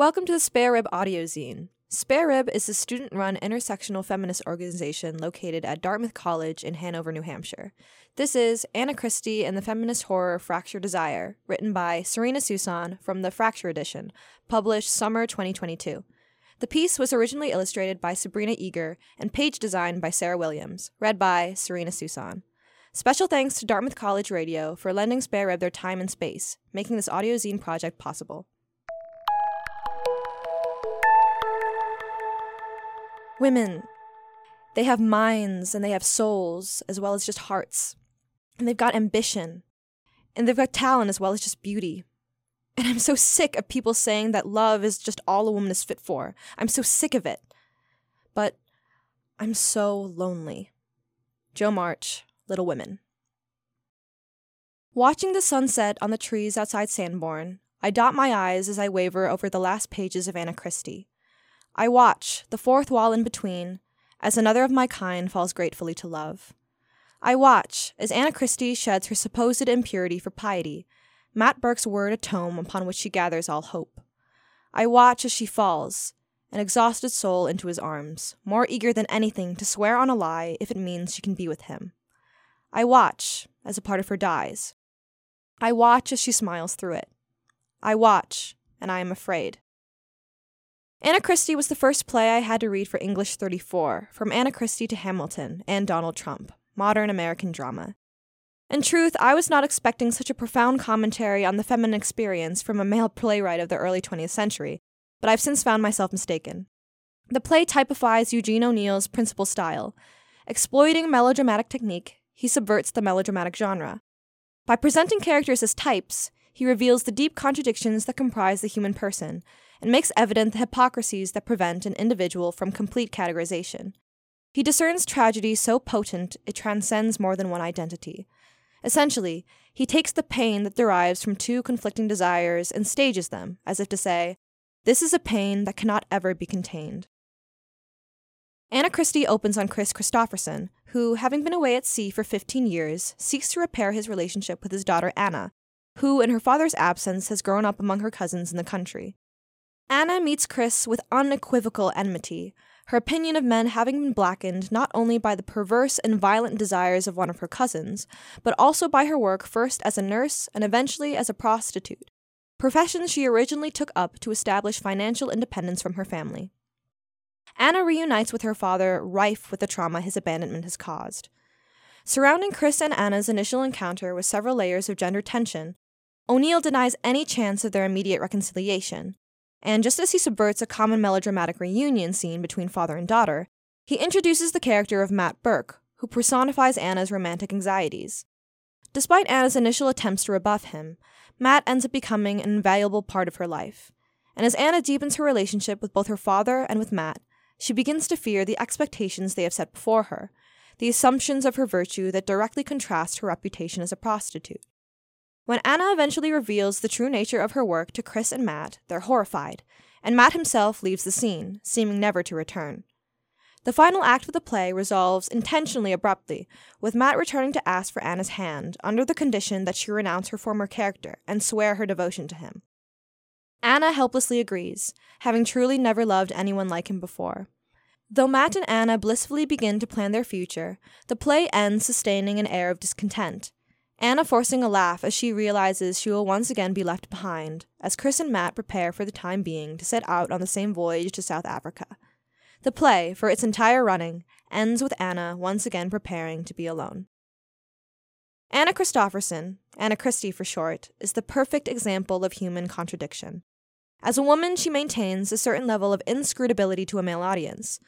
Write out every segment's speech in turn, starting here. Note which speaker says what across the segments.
Speaker 1: Welcome to the Spare Rib audio zine. Spare Rib is a student run intersectional feminist organization located at Dartmouth College in Hanover, New Hampshire. This is Anna Christie and the feminist horror Fracture Desire, written by Serena Suson from the Fracture edition, published summer 2022. The piece was originally illustrated by Sabrina Eager and page designed by Sarah Williams, read by Serena Suson. Special thanks to Dartmouth College Radio for lending Spare Rib their time and space, making this audio zine project possible. Women. They have minds and they have souls as well as just hearts. And they've got ambition. And they've got talent as well as just beauty. And I'm so sick of people saying that love is just all a woman is fit for. I'm so sick of it. But I'm so lonely. Jo March, Little Women. Watching the sunset on the trees outside Sanborn, I dot my eyes as I waver over the last pages of Anna Christie. I watch, the fourth wall in between, as another of my kind falls gratefully to love. I watch as Anna Christie sheds her supposed impurity for piety, Matt Burke's word a tome upon which she gathers all hope. I watch as she falls, an exhausted soul, into his arms, more eager than anything to swear on a lie if it means she can be with him. I watch as a part of her dies. I watch as she smiles through it. I watch, and I am afraid. Anna Christie was the first play I had to read for English 34, from Anna Christie to Hamilton and Donald Trump, modern American drama. In truth, I was not expecting such a profound commentary on the feminine experience from a male playwright of the early 20th century, but I've since found myself mistaken. The play typifies Eugene O'Neill's principal style. Exploiting melodramatic technique, he subverts the melodramatic genre. By presenting characters as types, he reveals the deep contradictions that comprise the human person and makes evident the hypocrisies that prevent an individual from complete categorization. He discerns tragedy so potent it transcends more than one identity. Essentially, he takes the pain that derives from two conflicting desires and stages them, as if to say, This is a pain that cannot ever be contained. Anna Christie opens on Chris Christopherson, who, having been away at sea for 15 years, seeks to repair his relationship with his daughter Anna, who, in her father's absence, has grown up among her cousins in the country. Anna meets Chris with unequivocal enmity, her opinion of men having been blackened not only by the perverse and violent desires of one of her cousins, but also by her work first as a nurse and eventually as a prostitute, professions she originally took up to establish financial independence from her family. Anna reunites with her father, rife with the trauma his abandonment has caused. Surrounding Chris and Anna's initial encounter with several layers of gender tension, O'Neill denies any chance of their immediate reconciliation, and just as he subverts a common melodramatic reunion scene between father and daughter, he introduces the character of Matt Burke, who personifies Anna's romantic anxieties. Despite Anna's initial attempts to rebuff him, Matt ends up becoming an invaluable part of her life. And as Anna deepens her relationship with both her father and with Matt, she begins to fear the expectations they have set before her, the assumptions of her virtue that directly contrast her reputation as a prostitute. When Anna eventually reveals the true nature of her work to Chris and Matt, they're horrified, and Matt himself leaves the scene, seeming never to return. The final act of the play resolves intentionally abruptly, with Matt returning to ask for Anna's hand under the condition that she renounce her former character and swear her devotion to him. Anna helplessly agrees, having truly never loved anyone like him before. Though Matt and Anna blissfully begin to plan their future, the play ends sustaining an air of discontent, Anna forcing a laugh as she realizes she will once again be left behind, as Chris and Matt prepare for the time being to set out on the same voyage to South Africa. The play, for its entire running, ends with Anna once again preparing to be alone. Anna Christopherson, Anna Christie for short, is the perfect example of human contradiction. As a woman, she maintains a certain level of inscrutability to a male audience.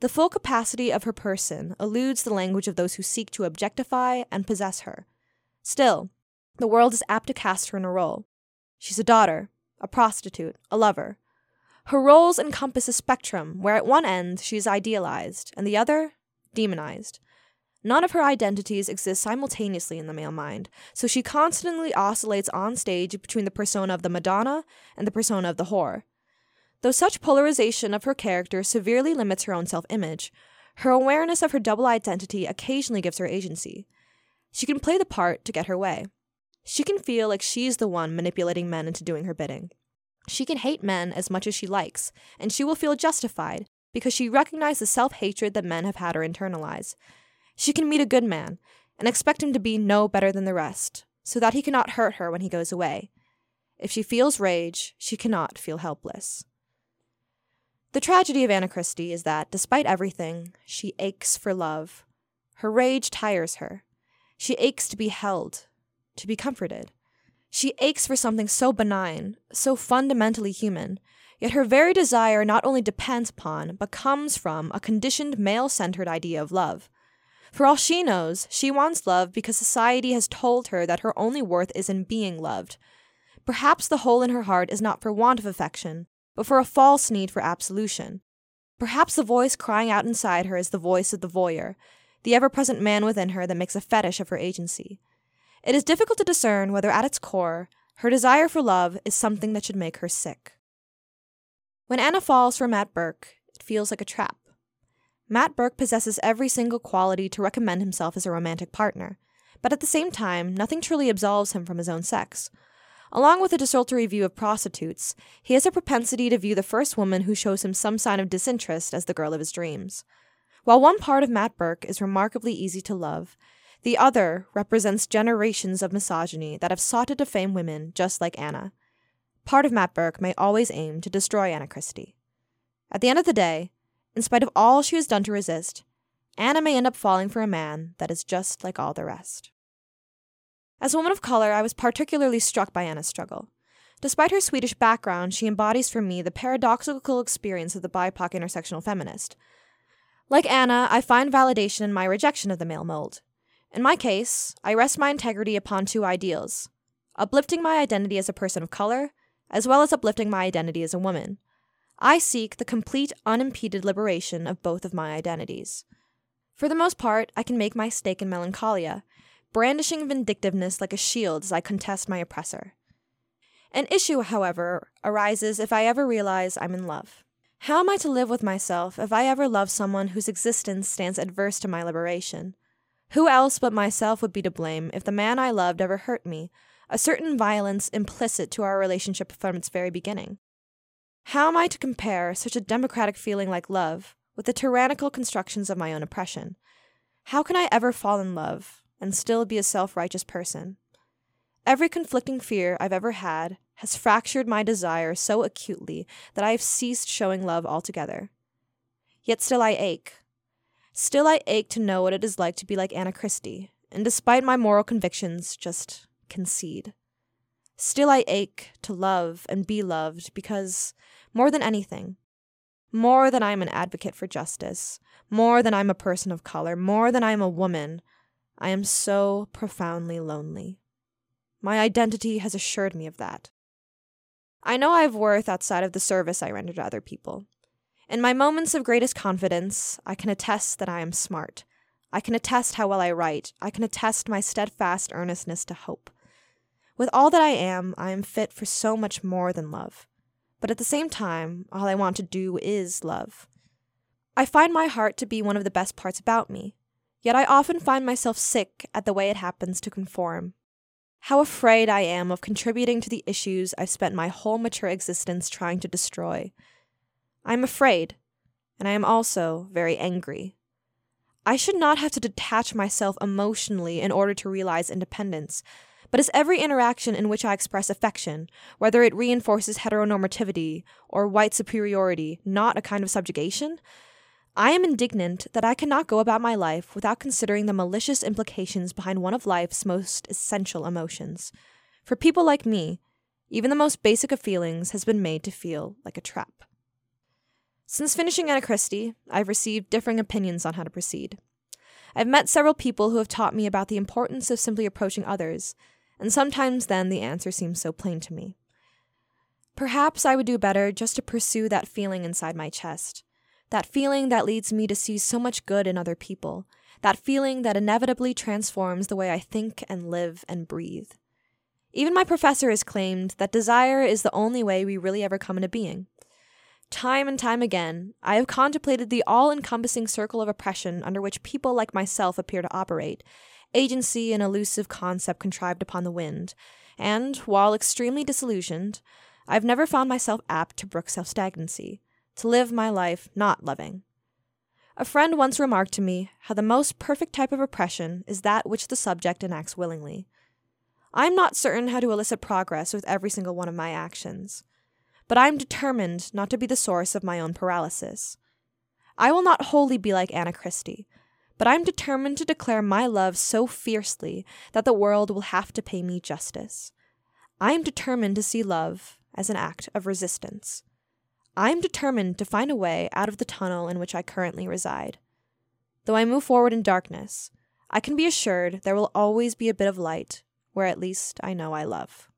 Speaker 1: The full capacity of her person eludes the language of those who seek to objectify and possess her. Still, the world is apt to cast her in a role. She's a daughter, a prostitute, a lover. Her roles encompass a spectrum where at one end she is idealized and the other, demonized. None of her identities exist simultaneously in the male mind, so she constantly oscillates on stage between the persona of the Madonna and the persona of the whore. Though such polarization of her character severely limits her own self image, her awareness of her double identity occasionally gives her agency. She can play the part to get her way. She can feel like she's the one manipulating men into doing her bidding. She can hate men as much as she likes, and she will feel justified because she recognizes the self hatred that men have had her internalize. She can meet a good man and expect him to be no better than the rest, so that he cannot hurt her when he goes away. If she feels rage, she cannot feel helpless. The tragedy of Anna Christie is that, despite everything, she aches for love. Her rage tires her. She aches to be held, to be comforted. She aches for something so benign, so fundamentally human, yet her very desire not only depends upon, but comes from, a conditioned male centered idea of love. For all she knows, she wants love because society has told her that her only worth is in being loved. Perhaps the hole in her heart is not for want of affection, but for a false need for absolution. Perhaps the voice crying out inside her is the voice of the voyeur, the ever present man within her that makes a fetish of her agency. It is difficult to discern whether at its core, her desire for love is something that should make her sick. When Anna falls for Matt Burke, it feels like a trap. Matt Burke possesses every single quality to recommend himself as a romantic partner, but at the same time, nothing truly absolves him from his own sex. Along with a desultory view of prostitutes, he has a propensity to view the first woman who shows him some sign of disinterest as the girl of his dreams. While one part of Matt Burke is remarkably easy to love, the other represents generations of misogyny that have sought to defame women just like Anna. Part of Matt Burke may always aim to destroy Anna Christie. At the end of the day, in spite of all she has done to resist, Anna may end up falling for a man that is just like all the rest. As a woman of color, I was particularly struck by Anna's struggle. Despite her Swedish background, she embodies for me the paradoxical experience of the BIPOC intersectional feminist. Like Anna, I find validation in my rejection of the male mold. In my case, I rest my integrity upon two ideals uplifting my identity as a person of color, as well as uplifting my identity as a woman. I seek the complete, unimpeded liberation of both of my identities. For the most part, I can make my stake in melancholia, brandishing vindictiveness like a shield as I contest my oppressor. An issue, however, arises if I ever realize I'm in love. How am I to live with myself if I ever love someone whose existence stands adverse to my liberation? Who else but myself would be to blame if the man I loved ever hurt me, a certain violence implicit to our relationship from its very beginning? How am I to compare such a democratic feeling like love with the tyrannical constructions of my own oppression? How can I ever fall in love and still be a self righteous person? Every conflicting fear I've ever had has fractured my desire so acutely that I have ceased showing love altogether. Yet still I ache, Still, I ache to know what it is like to be like Anna Christie, and despite my moral convictions, just concede. Still, I ache to love and be loved because, more than anything, more than I'm an advocate for justice, more than I'm a person of color, more than I'm a woman, I am so profoundly lonely. My identity has assured me of that. I know I have worth outside of the service I render to other people. In my moments of greatest confidence, I can attest that I am smart. I can attest how well I write. I can attest my steadfast earnestness to hope. With all that I am, I am fit for so much more than love. But at the same time, all I want to do is love. I find my heart to be one of the best parts about me, yet I often find myself sick at the way it happens to conform. How afraid I am of contributing to the issues I've spent my whole mature existence trying to destroy. I am afraid, and I am also very angry. I should not have to detach myself emotionally in order to realize independence, but is every interaction in which I express affection, whether it reinforces heteronormativity or white superiority, not a kind of subjugation? I am indignant that I cannot go about my life without considering the malicious implications behind one of life's most essential emotions. For people like me, even the most basic of feelings has been made to feel like a trap. Since finishing Anna Christie, I've received differing opinions on how to proceed. I've met several people who have taught me about the importance of simply approaching others, and sometimes then the answer seems so plain to me. Perhaps I would do better just to pursue that feeling inside my chest, that feeling that leads me to see so much good in other people, that feeling that inevitably transforms the way I think and live and breathe. Even my professor has claimed that desire is the only way we really ever come into being. Time and time again, I have contemplated the all encompassing circle of oppression under which people like myself appear to operate, agency an elusive concept contrived upon the wind, and, while extremely disillusioned, I've never found myself apt to brook self stagnancy, to live my life not loving. A friend once remarked to me how the most perfect type of oppression is that which the subject enacts willingly. I am not certain how to elicit progress with every single one of my actions, but I am determined not to be the source of my own paralysis. I will not wholly be like Anna Christie, but I am determined to declare my love so fiercely that the world will have to pay me justice. I am determined to see love as an act of resistance. I am determined to find a way out of the tunnel in which I currently reside. Though I move forward in darkness, I can be assured there will always be a bit of light where at least I know I love.